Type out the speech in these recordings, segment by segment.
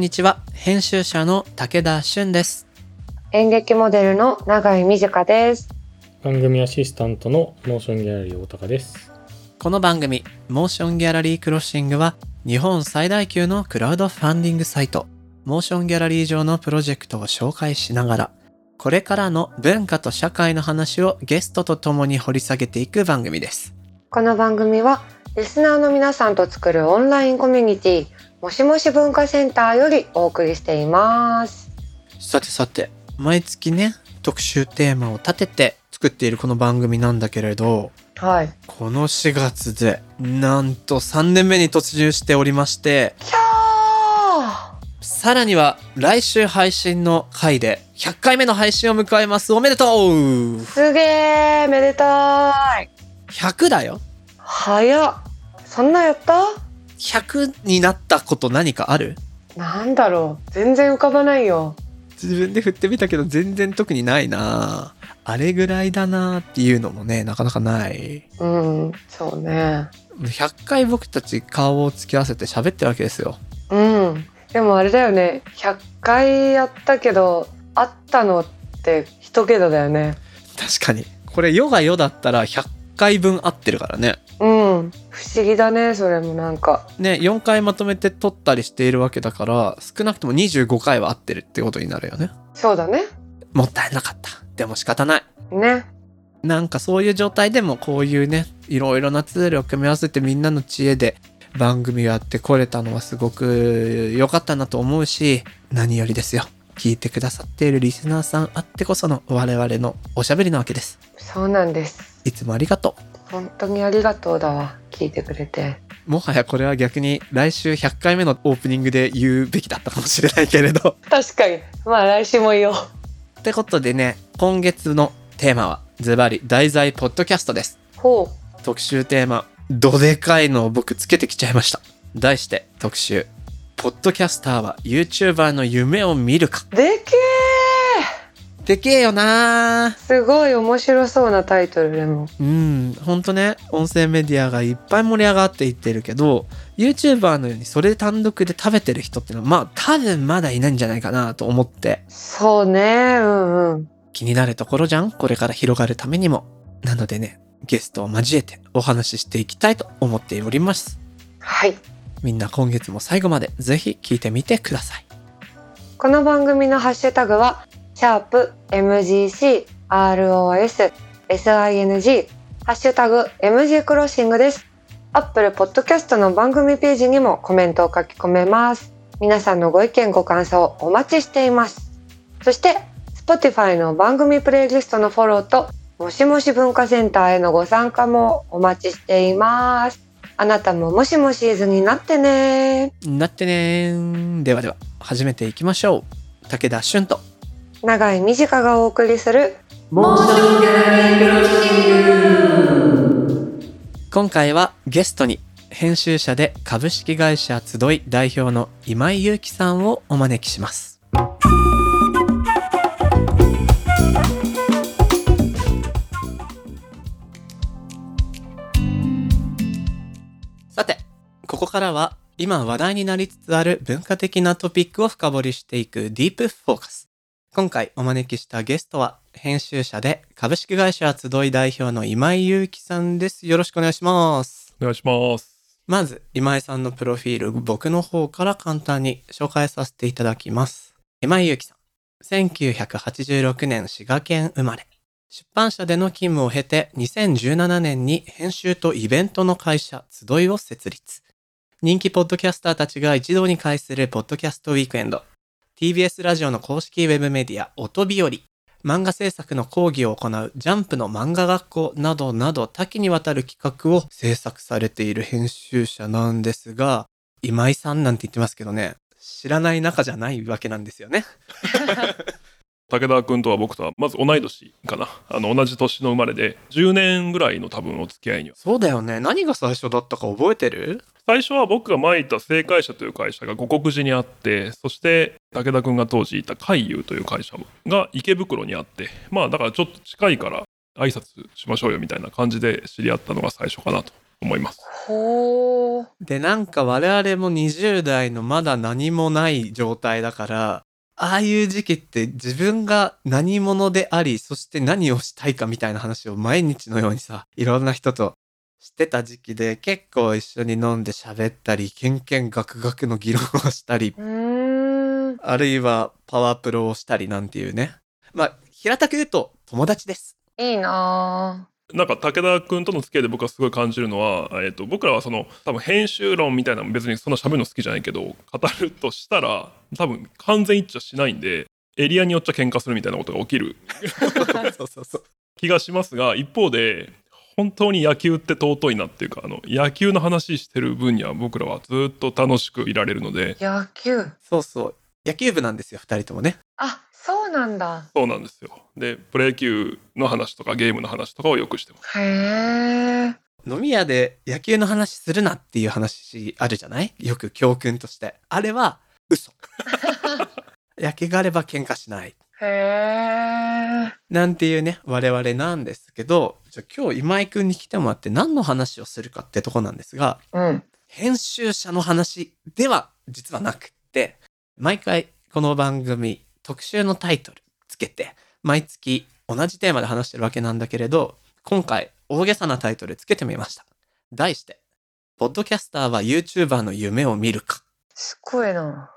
こんにちは編集者の武田俊です演劇モデルの永井美智香です。番組アシスタントのモーションギャラリー大高です。この番組モーションギャラリークロッシングは日本最大級のクラウドファンディングサイトモーションギャラリー上のプロジェクトを紹介しながらこれからの文化と社会の話をゲストと共に掘り下げていく番組ですこの番組はリスナーの皆さんと作るオンラインコミュニティもしもし文化センターよりお送りしています。さてさて毎月ね特集テーマを立てて作っているこの番組なんだけれどはい。この4月でなんと3年目に突入しておりましてさらには来週配信の回で100回目の配信を迎えますおめでとうーすげーめでたい !100 だよ早っそんなやった？100になったこと何かある？なんだろう全然浮かばないよ。自分で振ってみたけど全然特にないなあれぐらいだなっていうのもねなかなかないうん、そうね。100回僕たち顔を突き合わせて喋ってるわけですようん。でもあれだよね。100回やったけど、会ったのって一桁だよね。確かにこれ世が世だったら100回分合ってるからねうん。不思議だね、それもなんか。ね4回まとめて撮ったりしているわけだから少なくとも25回は合ってるってことになるよねそうだね。もったいなかったでも仕方ないね。なんかそういう状態でもこういうねいろいろなツールを組み合わせてみんなの知恵で番組をやってこれたのはすごく良かったなと思うし何よりですよ聞いてくださっているリスナーさんあってこその我々のおしゃべりなわけですそうなんです。いつもありがと本当にありがとうだわ。聞いてくれて。うもはやこれは逆に来週100回目のオープニングで言うべきだったかもしれないけれど確かに。まあ来週も言おう。ってことでね今月のテーマはズバリ題材ポッドキャストですほ特集テーマどでかいのを僕つけてきちゃいました題して特集ポッドキャスターは YouTuber の夢を見るかう。でけでけえよなーすごい面白そうなタイトルでも。うんほんとね音声メディアがいっぱい盛り上がっていってるけど YouTuber のようにそれ単独で食べてる人ってのはまあ多分まだいないんじゃないかなと思ってそうね。うんうん。気になるところじゃん？これから広がるためにもなのでねゲストを交えてお話ししていきたいと思っておりますはい。みんな今月も最後までぜひ聞いてみてくださいこの番組のハッシュタグは、シャープ MGC ROS SING ハッシュタグ MG クロッシングです。Apple Podcast の番組ページにもコメントを書き込めます。皆さんのご意見ご感想お待ちしています。そして Spotify の番組プレイリストのフォローともしもし文化センターへのご参加もお待ちしています。あなたももしもしーずになってねなってねーではでは始めていきましょう武田俊と長井美智香がお送りする今回はゲストに編集者で株式会社集い代表の今井祐樹さんをお招きします。さてここからは今話題になりつつある文化的なトピックを深掘りしていくディープフォーカス。今回お招きしたゲストは編集者で株式会社集い代表の今井祐樹さんです。よろしくお願いします。お願いします。まず今井さんのプロフィール僕の方から簡単に紹介させていただきます。今井祐樹さん。1986年滋賀県生まれ。出版社での勤務を経て2017年に編集とイベントの会社集いを設立。人気ポッドキャスターたちが一堂に会するポッドキャストウィークエンド。TBS ラジオの公式ウェブメディア音日和。漫画制作の講義を行うジャンプの漫画学校などなど多岐にわたる企画を制作されている編集者なんですが、今井さんなんて言ってますけどね、知らない仲じゃないわけなんですよね。武田君とは僕とはまず同い年かなあの同じ年の生まれで10年ぐらいの多分お付き合いにはそうだよね。何が最初だったか覚えてる？最初は僕が前いた正解社という会社が五国寺にあってそして武田君が当時いた海遊という会社が池袋にあってまあだからちょっと近いから挨拶しましょうよみたいな感じで知り合ったのが最初かなと思います。ほー。で、なんか我々も20代のまだ何もない状態だから、ああいう時期って自分が何者であり、そして何をしたいかみたいな話を毎日のようにさ、いろんな人としてた時期で結構一緒に飲んで喋ったり、けんけんがくがくの議論をしたり。あるいはパワープロをしたりなんていうね。まあ、平たく言うと友達です。いいななんか武田君との付き合いで僕はすごい感じるのは、えー、と僕らはその多分編集論みたいなのも別にそんな喋るの好きじゃないけど語るとしたら多分完全一致はしないんでエリアによっちゃ喧嘩するみたいなことが起きるそうそうそう。気がしますが一方で本当に野球って尊いなっていうかあの野球の話してる分には僕らはずっと楽しくいられるので野球。そうそう。野球部なんですよ、二人ともね。あ、そうなんだ。そうなんですよでプロ野球の話とかゲームの話とかをよくしてますへえ。飲み屋で野球の話するなっていう話あるじゃない？よく教訓として。あれは嘘。野球があれば喧嘩しない。へえ。なんていうね、我々なんですけど、じゃあ今日今井くんに来てもらって何の話をするかってとこなんですが、うん。編集者の話では実はなくって、毎回この番組特集のタイトルつけて、毎月同じテーマで話してるわけなんだけれど、今回大げさなタイトルつけてみました。題して、ポッドキャスターは YouTuber の夢を見るか。すごいな。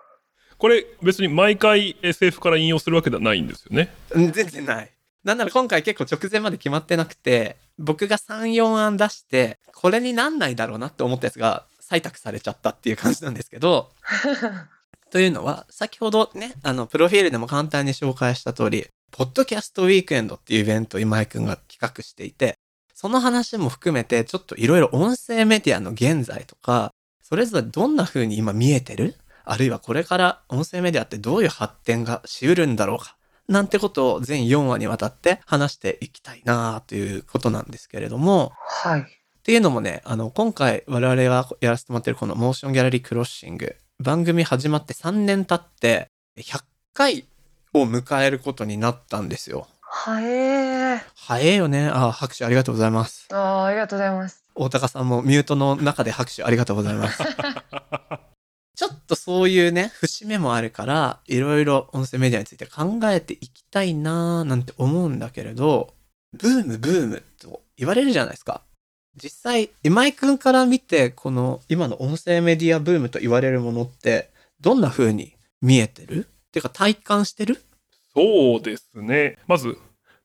これ別に毎回 SF から引用するわけではないんですよね？うん全然ない。なんなら今回結構直前まで決まってなくて、僕が3、4案出して、これになんないだろうなって思ったやつが採択されちゃったっていう感じなんですけど、というのは、先ほどね、あの、プロフィールでも簡単に紹介した通り、ポッドキャストウィークエンドっていうイベントを今井くんが企画していて、その話も含めて、ちょっといろいろ音声メディアの現在とか、それぞれどんな風に今見えてる？あるいはこれから音声メディアってどういう発展がしうるんだろうか？なんてことを全4話にわたって話していきたいなということなんですけれども、はい。っていうのもね、あの、今回我々がやらせてもらってるこのモーションギャラリークロッシング、番組始まって3年経って、100回を迎えることになったんですよ。はえー。早えよね。あ、拍手ありがとうございます。あーありがとうございます。大高さんもミュートの中で拍手ありがとうございます。ちょっとそういうね、節目もあるから、いろいろ音声メディアについて考えていきたいなーなんて思うんだけれど、ブームブームと言われるじゃないですか。実際、今井くんから見て、この今の音声メディアブームと言われるものって、どんな風に見えてる？っていうか体感してる？そうですね。まず、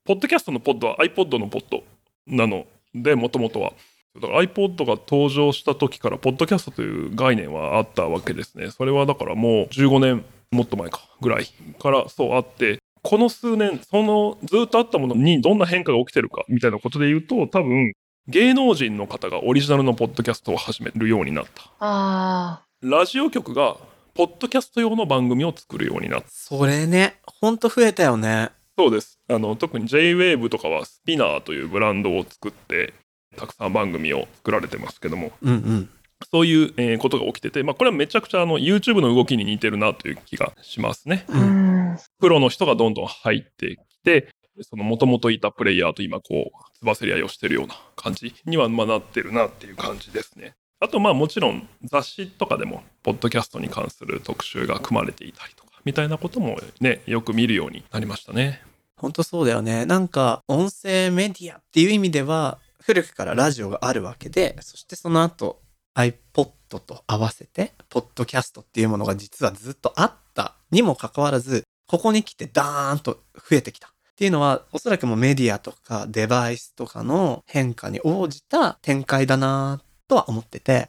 ポッドキャストのポッドは iPod のポッドなので、もともとは。だから iPod が登場した時から、ポッドキャストという概念はあったわけですね。それはだからもう15年、もっと前か、ぐらいからそうあって、この数年、そのずっとあったものにどんな変化が起きてるかみたいなことで言うと、多分、芸能人の方がオリジナルのポッドキャストを始めるようになった。あラジオ局が、ポッドキャスト用の番組を作るようになった。それね、ほんと増えたよね。そうです。あの、特に JWAVE とかはスピナーというブランドを作って、たくさん番組を作られてますけども、うんうん。そういう、えーことが起きてて、まあ、これはめちゃくちゃあの YouTube の動きに似てるなという気がしますね。あ。うん。プロの人がどんどん入ってきて、その元々いたプレイヤーと今こう、つばせり合いをしてるような感じにはまあなってるなっていう感じですね。あとまあもちろん雑誌とかでも、ポッドキャストに関する特集が組まれていたりとか、みたいなこともね、よく見るようになりましたね。ほんとそうだよね。なんか、音声メディアっていう意味では、古くからラジオがあるわけで、そしてその後、iPod と合わせて、ポッドキャストっていうものが実はずっとあったにもかかわらず、ここに来てダーンと増えてきた。っていうのは、おそらくもうメディアとかデバイスとかの変化に応じた展開だなとは思ってて、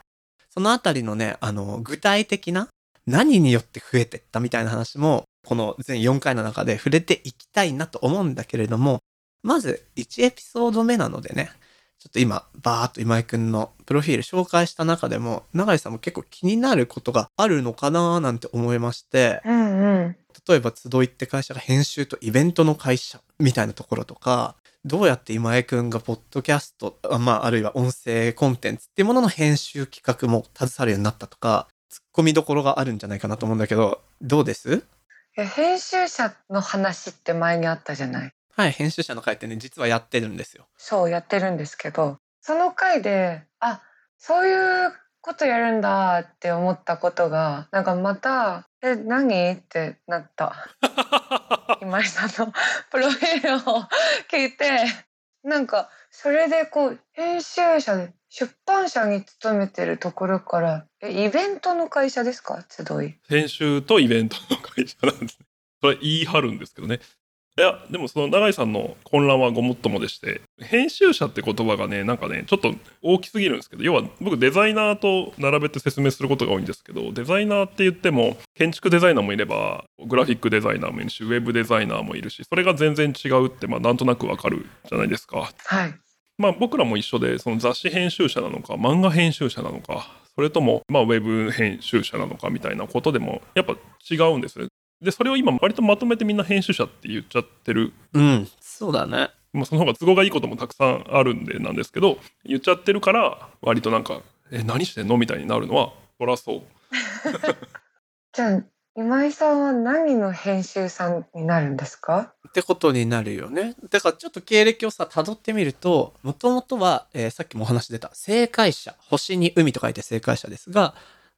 そのあたりのね、あの、具体的な何によって増えてったみたいな話も、この全4回の中で触れていきたいなと思うんだけれども、まず1エピソード目なのでね、ちょっと今、バーっと今井くんのプロフィール紹介した中でも、永井さんも結構気になることがあるのかななんて思いまして、うんうん。例えば集いって会社が編集とイベントの会社みたいなところとか、どうやって今井くんがポッドキャスト、あまあ、あるいは音声コンテンツっていうものの編集企画も携わるようになったとか、突っ込みどころがあるんじゃないかなと思うんだけど、どうです？え編集者の話って前にあったじゃない。はい、編集者の会ってね、実はやってるんですよ。そうやってるんですけどその回であそういうことやるんだって思ったことがなんかまた「え何?」ってなった 今井さんの プロフィールを聞いてなんかそれでこう編集者で出版社に勤めてるところからえイベントの会社ですか？集い編集とイベントの会社なんですね。それ言い張るんですけどね。いや、でもその永井さんの混乱はごもっともでして、編集者って言葉がね、なんかね、ちょっと大きすぎるんですけど、要は僕デザイナーと並べて説明することが多いんですけど、デザイナーって言っても、建築デザイナーもいれば、グラフィックデザイナーもいるし、ウェブデザイナーもいるし、それが全然違うって、まあなんとなくわかるじゃないですか。はいまあ僕らも一緒で、その雑誌編集者なのか、漫画編集者なのか、それとも、まあウェブ編集者なのかみたいなことでも、やっぱ違うんですね。で、それを今割とまとめてみんな編集者って言っちゃってる。うん、そうだね。まあその方が都合がいいこともたくさんあるんでなんですけど、言っちゃってるから、割となんか、え、何してんのみたいになるのは、そらそう。じゃあ今井さんは何の編集さんになるんですか？ってことになるよね。だからちょっと経歴をさ、辿ってみると、もともとは、えーさっきもお話出た、正解者、星に海と書いて正解者ですが、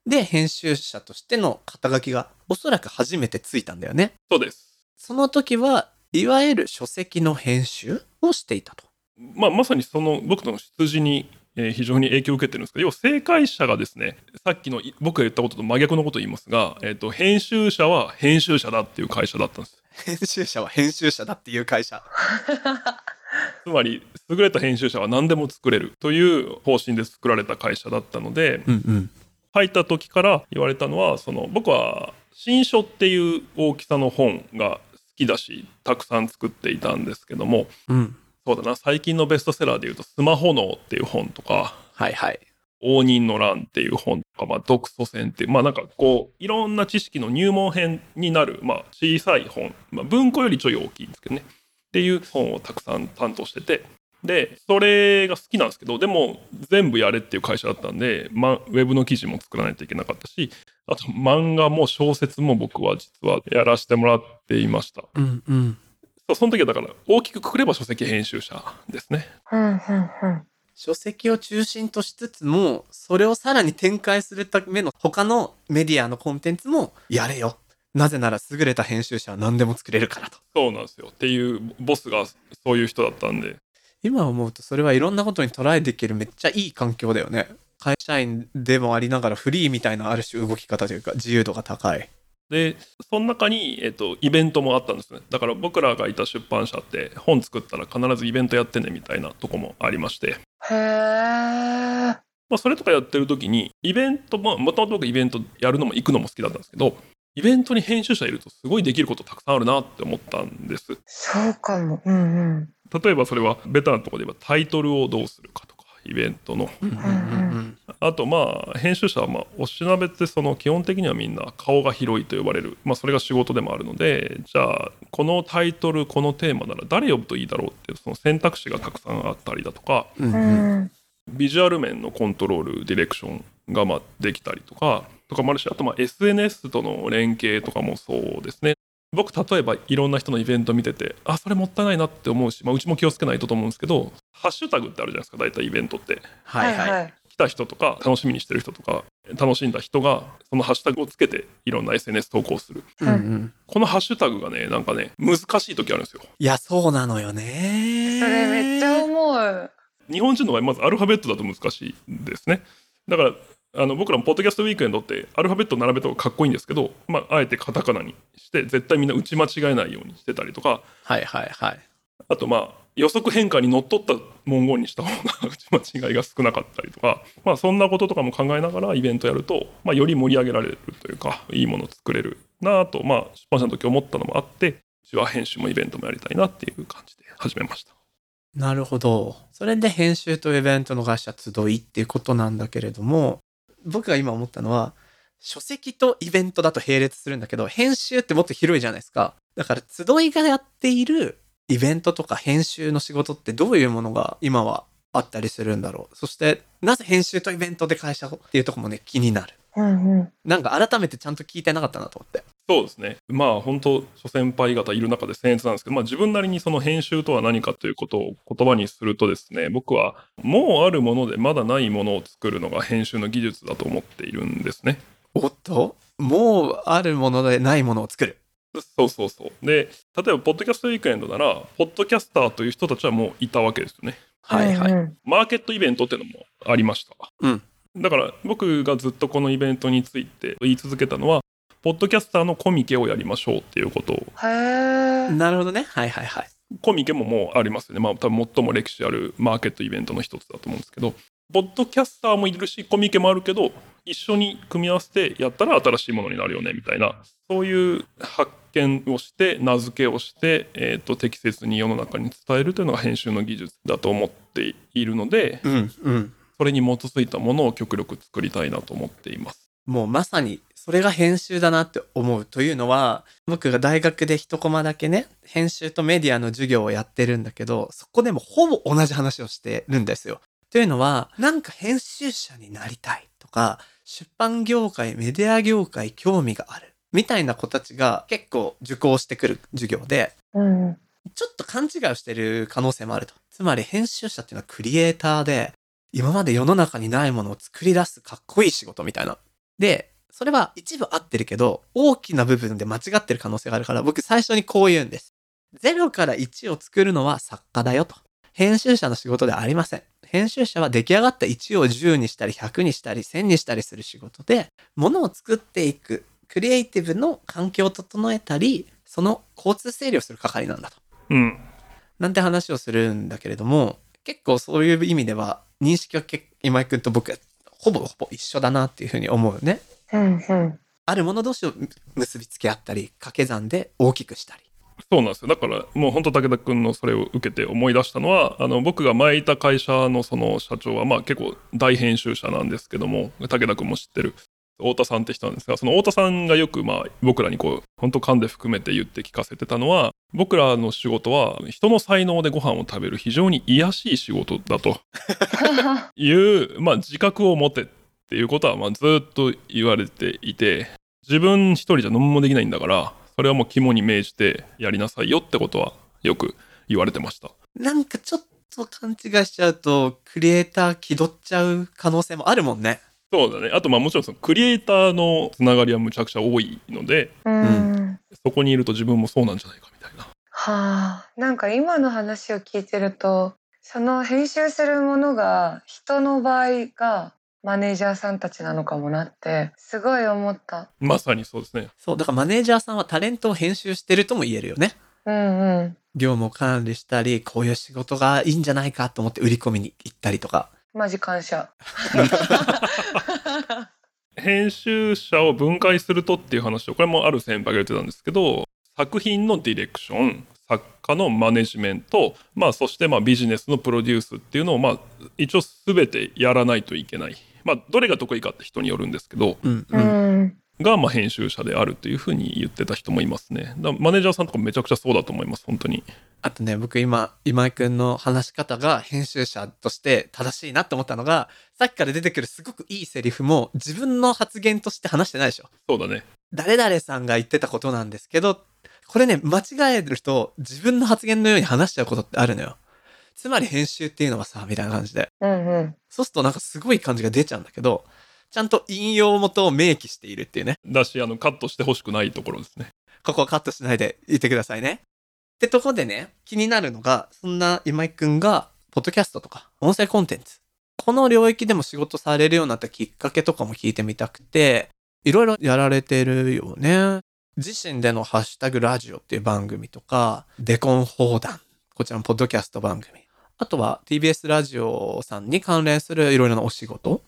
で、編集者としての肩書きが、おそらく初めてついたんだよね。そうです。その時は、いわゆる書籍の編集をしていたと。まあまさにその僕の出自に、えー非常に影響を受けてるんですけど要は正解者がですねさっきのい僕が言ったことと真逆のことを言いますが、えー、と編集者は編集者だっていう会社だったんです編集者は編集者だっていう会社。つまり優れた編集者は何でも作れるという方針で作られた会社だったのでうんうん。入った時から言われたのはその僕は新書っていう大きさの本が好きだしたくさん作っていたんですけどもうん。そうだな最近のベストセラーでいうと「スマホ脳」っていう本とかはいはい。応仁の乱っていう本とか、まあ、独ソ戦っていう、まあなんかこう、いろんな知識の入門編になる、まあ小さい本、まあ文庫よりちょい大きいんですけどね。っていう本をたくさん担当してて、で、それが好きなんですけど、でも全部やれっていう会社だったんで、まあ、ウェブの記事も作らないといけなかったし、あと漫画も小説も僕は実はやらせてもらっていました。うんうん。そうその時はだから大きくくくれば書籍編集者ですね。うんうんうん書籍を中心としつつも、それをさらに展開するための他のメディアのコンテンツもやれよ。なぜなら優れた編集者は何でも作れるからと。そうなんですよ。っていうボスがそういう人だったんで、今思うとそれはいろんなことにトライできるめっちゃいい環境だよね。会社員でもありながらフリーみたいなある種動き方というか自由度が高い。でその中に、えっと、イベントもあったんですねだから僕らがいた出版社って本作ったら必ずイベントやってねみたいなとこもありまして、へえまあ、それとかやってる時にイベントももともと僕イベントやるのも行くのも好きだったんですけどイベントに編集者いるとすごいできることたくさんあるなって思ったんです。そうかも。うんうん。例えばそれはベタなところで言えばタイトルをどうするかとかイベントの。うんうんうん。あとまあ編集者はまあおしなべってその基本的にはみんな顔が広いと呼ばれる、まあ、それが仕事でもあるのでじゃあこのタイトルこのテーマなら誰呼ぶといいだろうっていうその選択肢がたくさんあったりだとか。うん。ビジュアル面のコントロールディレクションがまあできたりとかとかもあるしあとまあ SNS との連携とかもそうですね僕例えばいろんな人のイベント見ててあそれもったいないなって思うし、まあ、うちも気をつけないとと思うんですけどハッシュタグってあるじゃないですか大体イベントってはいはい。来た人とか楽しみにしてる人とか楽しんだ人がそのハッシュタグをつけていろんな SNS 投稿するうんうん。このハッシュタグがねなんかね難しい時あるんですよいや、そうなのよね。それめっちゃ思う日本人の場合まずアルファベットだと難しいんですねだからあの僕らもポッドキャストウィークエンドってアルファベット並べた方がかっこいいんですけど、まあ、あえてカタカナにして絶対みんな打ち間違えないようにしてたりとかはいはいはい。あとまあ予測変化にのっとった文言にした方が 打ち間違いが少なかったりとか、まあ、そんなこととかも考えながらイベントやると、まあ、より盛り上げられるというかいいものを作れるなぁと、まあ、出版社の時思ったのもあってうちは編集もイベントもやりたいなっていう感じで始めました。なるほど。それで編集とイベントの会社集いっていうことなんだけれども、僕が今思ったのは、書籍とイベントだと並列するんだけど、編集ってもっと広いじゃないですか。だから集いがやっているイベントとか編集の仕事ってどういうものが今はあったりするんだろう。そして、なぜ編集とイベントで会社をっていうところもね、気になる。うんうんなんか改めてちゃんと聞いてなかったなと思って。そうですね。まあ本当諸先輩方いる中で僭越なんですけど、まあ自分なりにその編集とは何かということを言葉にするとですね、僕はもうあるものでまだないものを作るのが編集の技術だと思っているんですね。おっと？もうあるものでないものを作る。そうそうそう。で、例えば、ポッドキャストウィークエンドなら、ポッドキャスターという人たちはもういたわけですよね。はいはい。マーケットイベントっていうのもありました。うんだから、僕がずっとこのイベントについて言い続けたのは、ポッドキャスターのコミケをやりましょうっていうことを、へえ。なるほどね。はいはいはい。コミケももうありますよね。まあ、多分最も歴史あるマーケットイベントの一つだと思うんですけど、ポッドキャスターもいるし、コミケもあるけど、一緒に組み合わせてやったら新しいものになるよね、みたいな、そういう発見をして、名付けをして、えっ、と、適切に世の中に伝えるというのが編集の技術だと思っているので、うんうん。それに基づいたものを極力作りたいなと思っています。もうまさにそれが編集だなって思うというのは僕が大学で一コマだけね編集とメディアの授業をやってるんだけどそこでもほぼ同じ話をしてるんですよ。というのはなんか編集者になりたいとか出版業界メディア業界興味があるみたいな子たちが結構受講してくる授業でうん。ちょっと勘違いをしてる可能性もあると。つまり編集者っていうのはクリエイターで、今まで世の中にないものを作り出すかっこいい仕事みたいな。で、それは一部合ってるけど、大きな部分で間違ってる可能性があるから、僕最初にこう言うんです。0から1を作るのは作家だよと。編集者の仕事ではありません。編集者は出来上がった1を10にしたり100にしたり1000にしたりする仕事で、物を作っていく、クリエイティブの環境を整えたり、その交通整理をする係なんだと。うん。なんて話をするんだけれども、結構そういう意味では、認識は結今井くんと僕はほぼほぼ一緒だなっていうふうに思うね。うんうん。あるもの同士を結びつけ合ったり、掛け算で大きくしたり。そうなんですよ。だから、もう本当武田君のそれを受けて思い出したのは、あの、僕が前いた会社のその社長は、まあ結構大編集者なんですけども、武田君も知ってる。太田さんって人なんですが、その太田さんがよくまあ僕らにこう、本当噛んで含めて言って聞かせてたのは、僕らの仕事は人の才能でご飯を食べる非常に癒しい仕事だという、まあ自覚を持てっていうことはまあずっと言われていて、自分一人じゃ何もできないんだから、それはもう肝に銘じてやりなさいよってことはよく言われてました。なんかちょっと勘違いしちゃうと、クリエイター気取っちゃう可能性もあるもんね。そうだね。あとまあもちろんそのクリエイターのつながりはむちゃくちゃ多いので、うん。そこにいると自分もそうなんじゃないかみたいな。はあ、なんか今の話を聞いてると、その編集するものが人の場合がマネージャーさんたちなのかもなってすごい思った。まさにそうですね。そう、だからマネージャーさんはタレントを編集してるとも言えるよね。うんうん。業務を管理したり、こういう仕事がいいんじゃないかと思って売り込みに行ったりとか。マジ感謝。編集者を分解するとっていう話をこれもある先輩が言ってたんですけど作品のディレクション作家のマネジメント、まあ、そしてまあビジネスのプロデュースっていうのをまあ一応全てやらないといけない、まあ、どれが得意かって人によるんですけどうんううん。ん。がまあ編集者であるというふうに言ってた人もいますねだマネージャーさんとかめちゃくちゃそうだと思います本当にあとね、僕今、今井くんの話し方が編集者として正しいなって思ったのが、さっきから出てくるすごくいいセリフも自分の発言として話してないでしょ。そうだね誰々さんが言ってたことなんですけど、これね、間違えると自分の発言のように話しちゃうことってあるのよ。つまり編集っていうのはさ、みたいな感じで。うんうん。そうするとなんかすごい感じが出ちゃうんだけど、ちゃんと引用元を明記しているっていうね。だしあのカットしてほしくないところですねここはカットしないで言ってくださいね。ってとこでね、気になるのが、そんな今井くんが、ポッドキャストとか、音声コンテンツ、この領域でも仕事されるようになったきっかけとかも聞いてみたくて、いろいろやられてるよね。自身でのハッシュタグラジオっていう番組とか、デコン砲弾、こちらのポッドキャスト番組。あとは TBS ラジオさんに関連するいろいろなお仕事。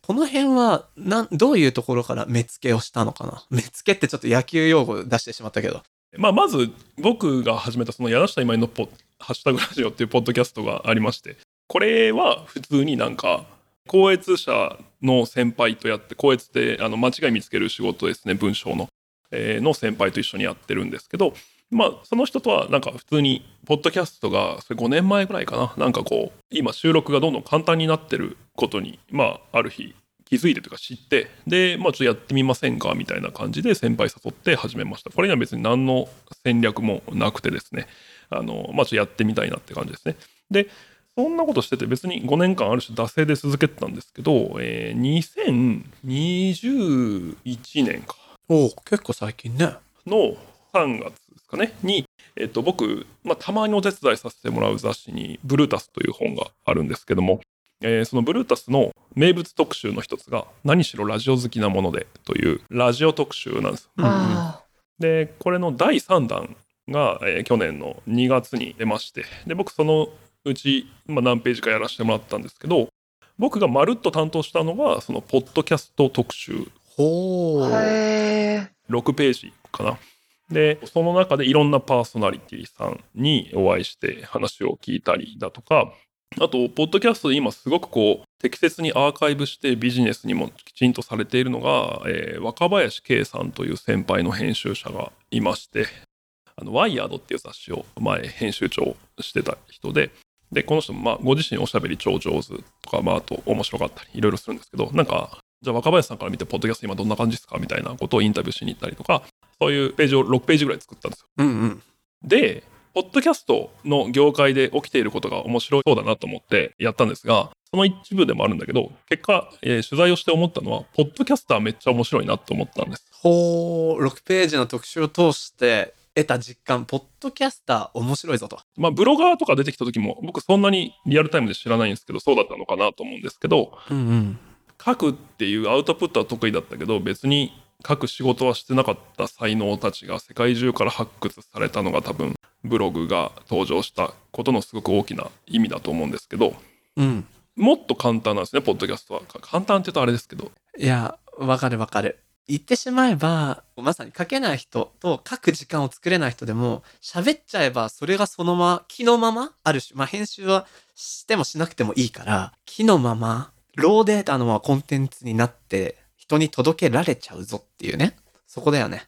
この辺は、なん、どういうところから目付けをしたのかな？目付けってちょっと野球用語出してしまったけど。まあ、まず僕が始めたその柳下今井のポッハッシュタグラジオっていうポッドキャストがありましてこれは普通になんか校閲者の先輩とやって校閲ってあの間違い見つける仕事ですね文章の、えーの先輩と一緒にやってるんですけどまあその人とはなんか普通にポッドキャストがそれ5年前ぐらいかな。なんかこう今収録がどんどん簡単になってることにまあある日気気づいてというか知ってで、まあ、ちょっとやってみませんかみたいな感じで先輩誘って始めました。これには別に何の戦略もなくてですね。あの、まあ、ちょっとやってみたいなって感じですね。でそんなことしてて別に5年間ある種惰性で続けてたんですけど、えー、2021年か。おお、結構最近ね。の3月かね？に、えっと、僕、まあ、たまにお手伝いさせてもらう雑誌に「ブルータス」という本があるんですけども、えーそのブルータスの名物特集の一つが「何しろラジオ好きなもので」というラジオ特集なんです。うんうんあでこれの第3弾が、えー去年の2月に出ましてで僕そのうち、まあ、何ページかやらせてもらったんですけど僕がまるっと担当したのがそのポッドキャスト特集ほう。ーへ6ページかな。で、その中でいろんなパーソナリティさんにお会いして話を聞いたりだとか、あと、ポッドキャストで今すごくこう、適切にアーカイブしてビジネスにもきちんとされているのが、えー若林圭さんという先輩の編集者がいまして、あの、ワイヤードっていう雑誌を前編集長してた人で、で、この人も、まあ、ご自身おしゃべり超上手とか、まあ、あと面白かったり、いろいろするんですけど、なんか、じゃあ若林さんから見て、ポッドキャスト今どんな感じですかみたいなことをインタビューしに行ったりとか、そういうページを6ページぐらい作ったんですよ。うんうん。で、ポッドキャストの業界で起きていることが面白そうだなと思ってやったんですが、その一部でもあるんだけど、結果、えー取材をして思ったのは、ポッドキャスターめっちゃ面白いなと思ったんです。ほう、6ページの特集を通して得た実感、ポッドキャスター面白いぞと。まあ、ブロガーとか出てきた時も、僕そんなにリアルタイムで知らないんですけど、そうだったのかなと思うんですけど、うんうん。書くっていうアウトプットは得意だったけど別に書く仕事はしてなかった才能たちが世界中から発掘されたのが多分ブログが登場したことのすごく大きな意味だと思うんですけどうん。もっと簡単なんですねポッドキャストはか簡単って言うとあれですけどいや、わかるわかる。言ってしまえば、まさに書けない人と書く時間を作れない人でも、喋っちゃえばそれがそのまま、気のまま、ある種、まあ編集はしてもしなくてもいいから、気のまま、ローデータのままコンテンツになって、人に届けられちゃうぞっていうね。そこだよね。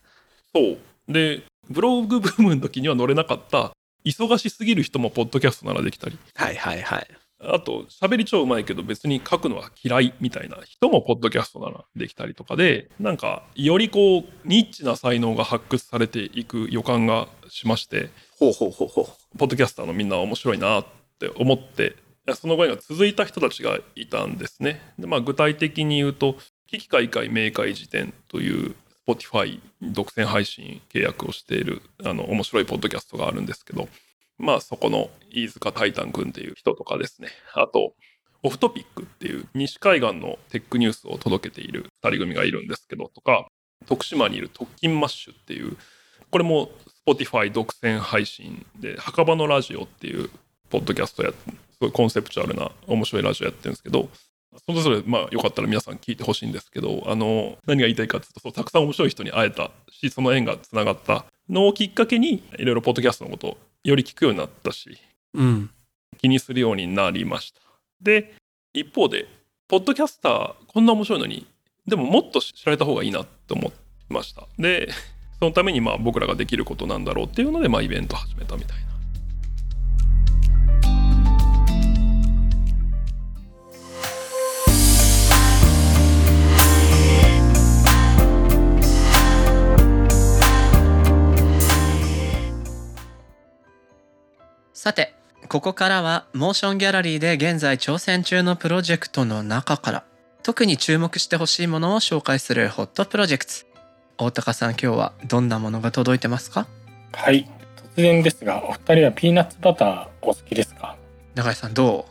そうでブログブームの時には乗れなかった忙しすぎる人もポッドキャストならできたりはいはいはい。あと、喋り超うまいけど別に書くのは嫌いみたいな人もポッドキャストならできたりとかで、なんか、よりこう、ニッチな才能が発掘されていく予感がしまして、ほうほうほうほう。ポッドキャスターのみんな面白いなって思って、その後が続いた人たちがいたんですね。まあ、具体的に言うと、危機開会明快辞典という Spotify 独占配信契約をしているあの面白いポッドキャストがあるんですけど、まあそこの飯塚タイタン君っていう人とかですね。あと、オフトピックっていう西海岸のテックニュースを届けている二人組がいるんですけどとか、徳島にいる特勤マッシュっていう、これも Spotify 独占配信で、墓場のラジオっていうポッドキャストや、すごいコンセプチュアルな面白いラジオやってるんですけど、それぞれ、まあ、よかったら皆さん聞いてほしいんですけど、あの、何が言いたいかっていうと、そうたくさん面白い人に会えたし、その縁がつながったのをきっかけに、いろいろポッドキャストのことをより聞くようになったし、うん。気にするようになりました。で、一方で、ポッドキャスター、こんな面白いのに、でももっと知られた方がいいなって思いました。で、そのためにまあ僕らができることなんだろうっていうので、まあイベント始めたみたいな。さて、ここからはモーションギャラリーで現在挑戦中のプロジェクトの中から特に注目してほしいものを紹介するホットプロジェクト。大高さん今日はどんなものが届いてますか？はい。突然ですが、お二人はピーナッツバターお好きですか？永井さんど好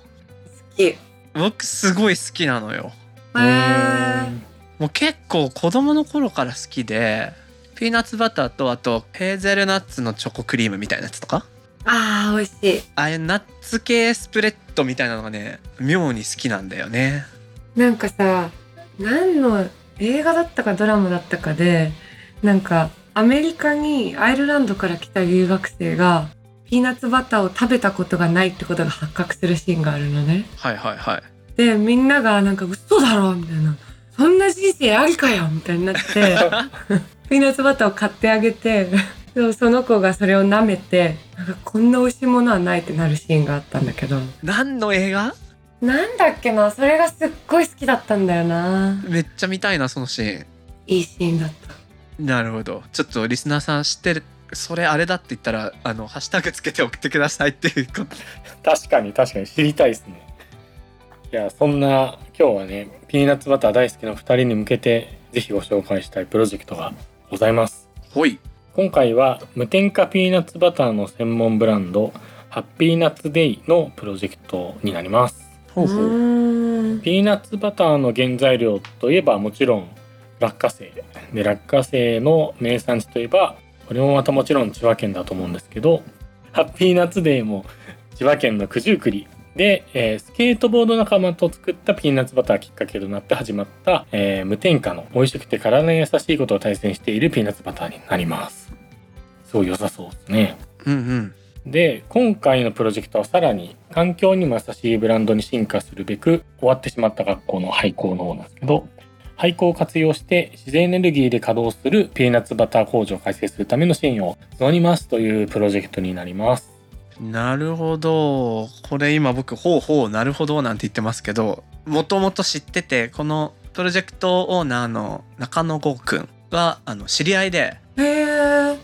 き。う僕すごい好きなのよ。へーもう結構子供の頃から好きで、ピーナッツバターとあとヘーゼルナッツのチョコクリームみたいなやつとかあー美味しい。ああいうナッツ系スプレッドみたいなのがね、妙に好きなんだよね。なんかさ何の映画だったかドラマだったかでなんかアメリカにアイルランドから来た留学生がピーナッツバターを食べたことがないってことが発覚するシーンがあるのね。はいはいはい。でみんながなんか嘘だろみたいなそんな人生ありかよみたいになって ピーナッツバターを買ってあげてでもその子がそれを舐めてなんかこんな美味しいものはないってなるシーンがあったんだけど。何の映画？なんだっけなそれがすっごい好きだったんだよな。めっちゃ見たいなそのシーン。いいシーンだった。なるほど。ちょっとリスナーさん知ってるそれあれだって言ったらあのハッシュタグつけて送ってくださいっていうこと。確かに確かに。知りたいですね。いやそんな今日はねピーナッツバター大好きな2人に向けてぜひご紹介したいプロジェクトがございます。ほい今回は無添加ピーナッツバターの専門ブランドハッピーナッツデイのプロジェクトになります。ほうほう。ー。んピーナッツバターの原材料といえばもちろん落花生で落花生の名産地といえばこれもまたもちろん千葉県だと思うんですけどハッピーナッツデーも千葉県の九十九里で、えースケートボード仲間と作ったピーナッツバターきっかけとなって始まった、えー無添加の美味しくて体に優しいことを大切にしているピーナッツバターになりますすごい良さそうですね。うんうん。で今回のプロジェクトはさらに環境にも優しいブランドに進化するべく終わってしまった学校の廃校の方なんですけど廃校を活用して自然エネルギーで稼働するピーナッツバター工場を開設するための支援を募りますというプロジェクトになります。なるほど。これ今僕ほうほうなるほどなんて言ってますけどもともと知っててこのプロジェクトオーナーの中野剛くんはあの知り合いで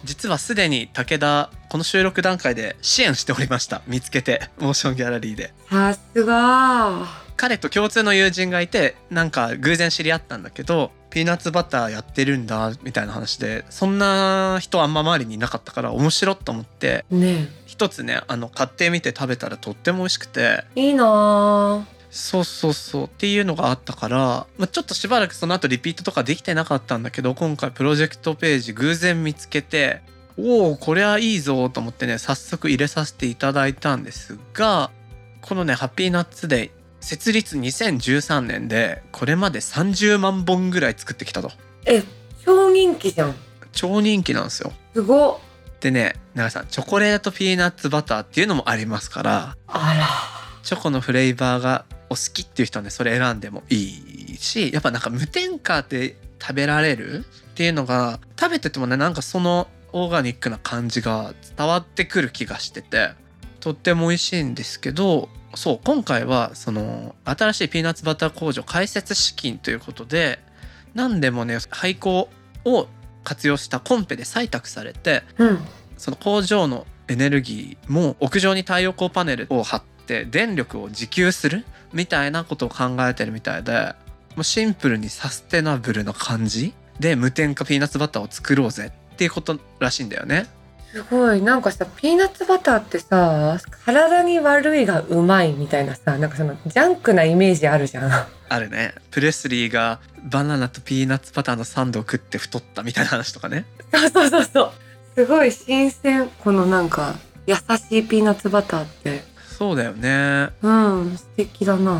実はすでに武田この収録段階で支援しておりました。見つけてモーションギャラリーで。さすが彼と共通の友人がいてなんか偶然知り合ったんだけどピーナッツバターやってるんだみたいな話でそんな人あんま周りにいなかったから面白いと思ってね一つねあの買ってみて食べたらとっても美味しくていいなそうそうそう。っていうのがあったから、まあ、ちょっとしばらくその後リピートとかできてなかったんだけど今回プロジェクトページ偶然見つけておおこれはいいぞと思ってね早速入れさせていただいたんですがこのねハッピーナッツデイ設立2013年でこれまで30万本ぐらい作ってきたと。え超人気じゃん。超人気なんですよ。すごっ。でね長さんチョコレートピーナッツバターっていうのもありますからあチョコのフレーバーがお好きっていう人はねそれ選んでもいいしやっぱなんか無添加で食べられるっていうのが食べててもねなんかそのオーガニックな感じが伝わってくる気がしててとっても美味しいんですけどそう今回はその新しいピーナッツバター工場開設資金ということで何でもね廃校を活用したコンペで採択されてらうん。その工場のエネルギーも屋上に太陽光パネルを張って電力を自給するみたいなことを考えてるみたいでもうシンプルにサステナブルな感じ？で無添加ピーナッツバターを作ろうぜっていうことらしいんだよね。すごい。なんかさピーナッツバターってさ体に悪いがうまいみたいなさなんかそのジャンクなイメージあるじゃん。あるね。プレスリーがバナナとピーナッツバターのサンドを食って太ったみたいな話とかね。そうそうそうそう。すごい新鮮。このなんか優しいピーナッツバターってそうだよね。うん素敵だな。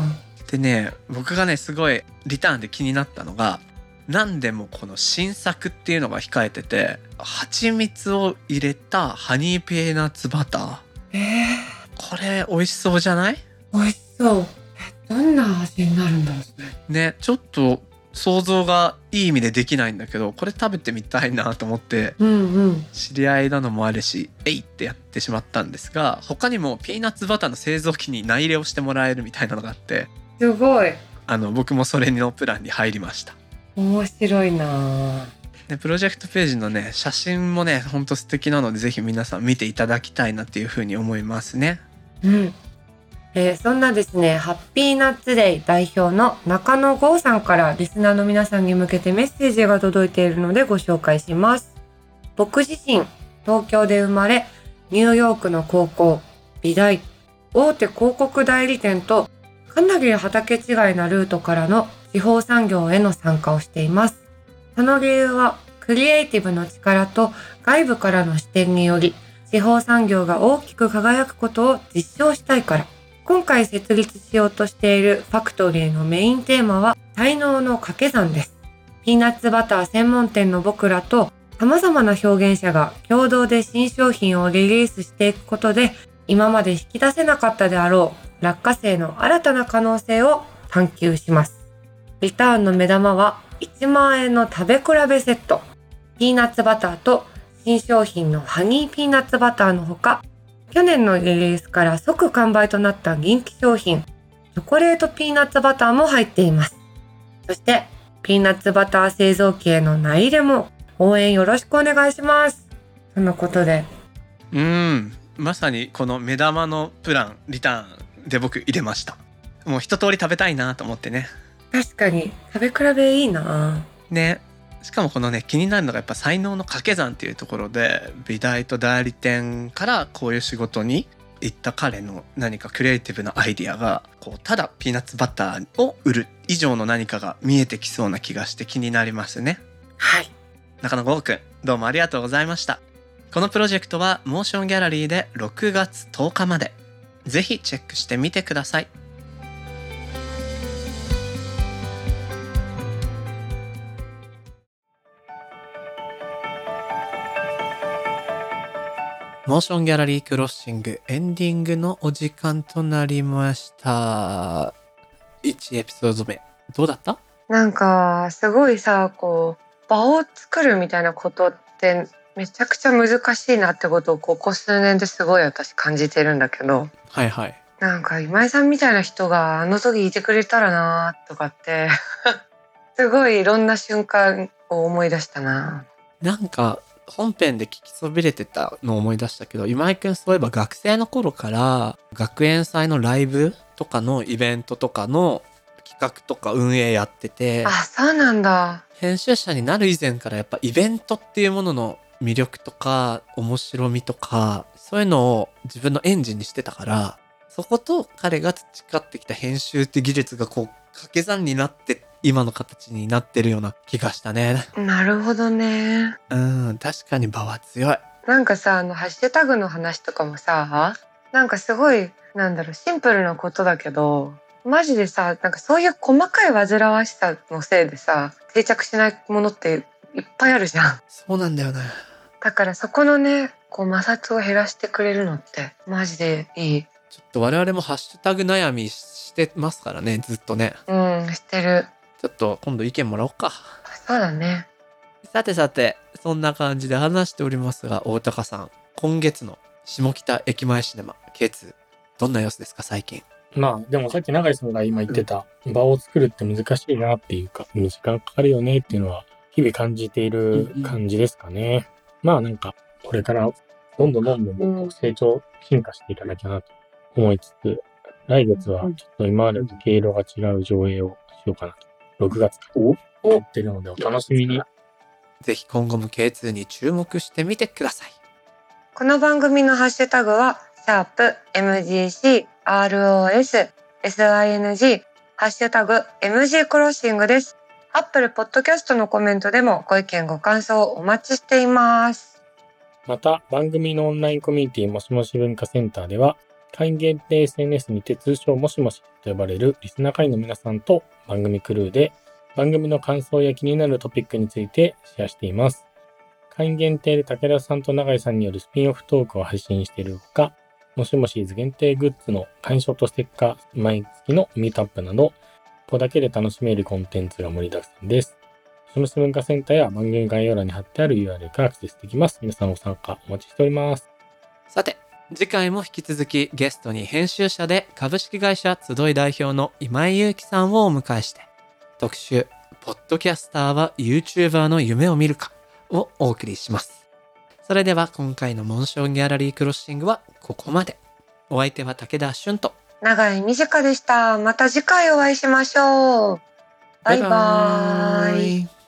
でね僕がねすごいリターンで気になったのが何でもこの新作っていうのが控えてて蜂蜜を入れたハニーピーナッツバター。えー、これ美味しそうじゃない？美味しそう。えどんな味になるんだろうねちょっと想像がいい意味でできないんだけどこれ食べてみたいなと思ってうんうん。知り合いなのもあるしえいってやってしまったんですが他にもピーナッツバターの製造機に内入れをしてもらえるみたいなのがあってすごい。あの僕もそれのプランに入りました。面白いな。でプロジェクトページのね写真もねほんと素敵なのでぜひ皆さん見ていただきたいなっていうふうに思いますね。うんえーそんなですね、ハッピーナッツデイ代表の中野剛さんからリスナーの皆さんに向けてメッセージが届いているのでご紹介します。僕自身、東京で生まれ、ニューヨークの高校、美大、大手広告代理店と、かなり畑違いなルートからの地方産業への参加をしています。その理由は、クリエイティブの力と外部からの視点により、地方産業が大きく輝くことを実証したいから。今回設立しようとしているファクトリーのメインテーマは才能の掛け算です。ピーナッツバター専門店の僕らと様々な表現者が共同で新商品をリリースしていくことで今まで引き出せなかったであろう落花生の新たな可能性を探求します。リターンの目玉は1万円の食べ比べセット。ピーナッツバターと新商品のハニーピーナッツバターのほか去年のリリースから即完売となった人気商品、チョコレートピーナッツバターも入っています。そして、ピーナッツバター製造機への名入れも応援よろしくお願いします。とのことで、うん。まさにこの目玉のプランリターンで僕入れました。もう一通り食べたいなと思ってね。確かに。食べ比べいいな。ねしかもこのね気になるのがやっぱ才能の掛け算っていうところで美大と代理店からこういう仕事に行った彼の何かクリエイティブなアイディアがこうただピーナッツバターを売る以上の何かが見えてきそうな気がして気になりますね。はい。中野剛くんどうもありがとうございました。このプロジェクトはモーションギャラリーで6月10日まで。ぜひチェックしてみてくださいモーションギャラリークロッシングエンディングのお時間となりました。1エピソード目どうだった？なんか、すごいさ、こう、場を作るみたいなことって、めちゃくちゃ難しいなってことをここ数年ですごい私感じてるんだけど、はいはい。なんか今井さんみたいな人があの時いてくれたらなとかって、すごいいろんな瞬間を思い出したな。なんか本編で聞きそびれてたのを思い出したけど今井くんそういえば学生の頃から学園祭のライブとかのイベントとかの企画とか運営やっててあ、そうなんだ。編集者になる以前からやっぱイベントっていうものの魅力とか面白みとかそういうのを自分のエンジンにしてたからそこと彼が培ってきた編集って技術がこう掛け算になって今の形になってるような気がしたねなるほどね。うん確かに場は強いなんかさ、あの、ハッシュタグの話とかもさ、なんかすごい、なんだろう、シンプルなことだけど、マジでさ、なんかそういう細かい煩わしさのせいでさ、定着しないものっていっぱいあるじゃん。そうなんだよねだからそこのね、こう摩擦を減らしてくれるのって、マジでいい。ちょっと我々もハッシュタグ悩みしてますからねずっとねうん、してる。ちょっと今度意見もらおうかそうだね。さてさてそんな感じで話しておりますが大高さん今月の下北駅前シネマ K2 どんな様子ですか最近？まあ、でもさっき永井さんが今言ってた、場を作るって難しいなっていうか、時間かかるよねっていうのは、日々感じている感じですかね。まあなんか、これからどんどんどんどん成長、進化していかなきゃなと思いつつ、来月はちょっと今までと毛色が違う上映をしようかなと。6月から思ってるのでお楽しみに。ぜひ今後も K2 に注目してみてくださいこの番組のハッシュタグは、シャープ MGC ROS SING ハッシュタグ MG クロッシングです。アップルポッドキャストのコメントでもご意見ご感想をお待ちしています。また、番組のオンラインコミュニティもしもし文化センターでは、会員限定 SNS にて通称もしもしと呼ばれるリスナー会員の皆さんと番組クルーで番組の感想や気になるトピックについてシェアしています。会員限定で武田さんと永井さんによるスピンオフトークを配信しているほか、もしもしーず限定グッズの会賞とステッカー、毎月のミートアップなど、ここだけで楽しめるコンテンツが盛りだくさんです。もしもし文化センターや番組概要欄に貼ってある URL からアクセスできます。皆さんご参加お待ちしております。さて次回も引き続きゲストに編集者で株式会社集い代表の今井祐樹さんをお迎えして特集「ポッドキャスターは YouTuber の夢を見るか」をお送りしますそれでは今回のモンションギャラリークロッシングはここまでお相手は武田俊と長井美佳でした。また次回お会いしましょう。バイバーイ。イ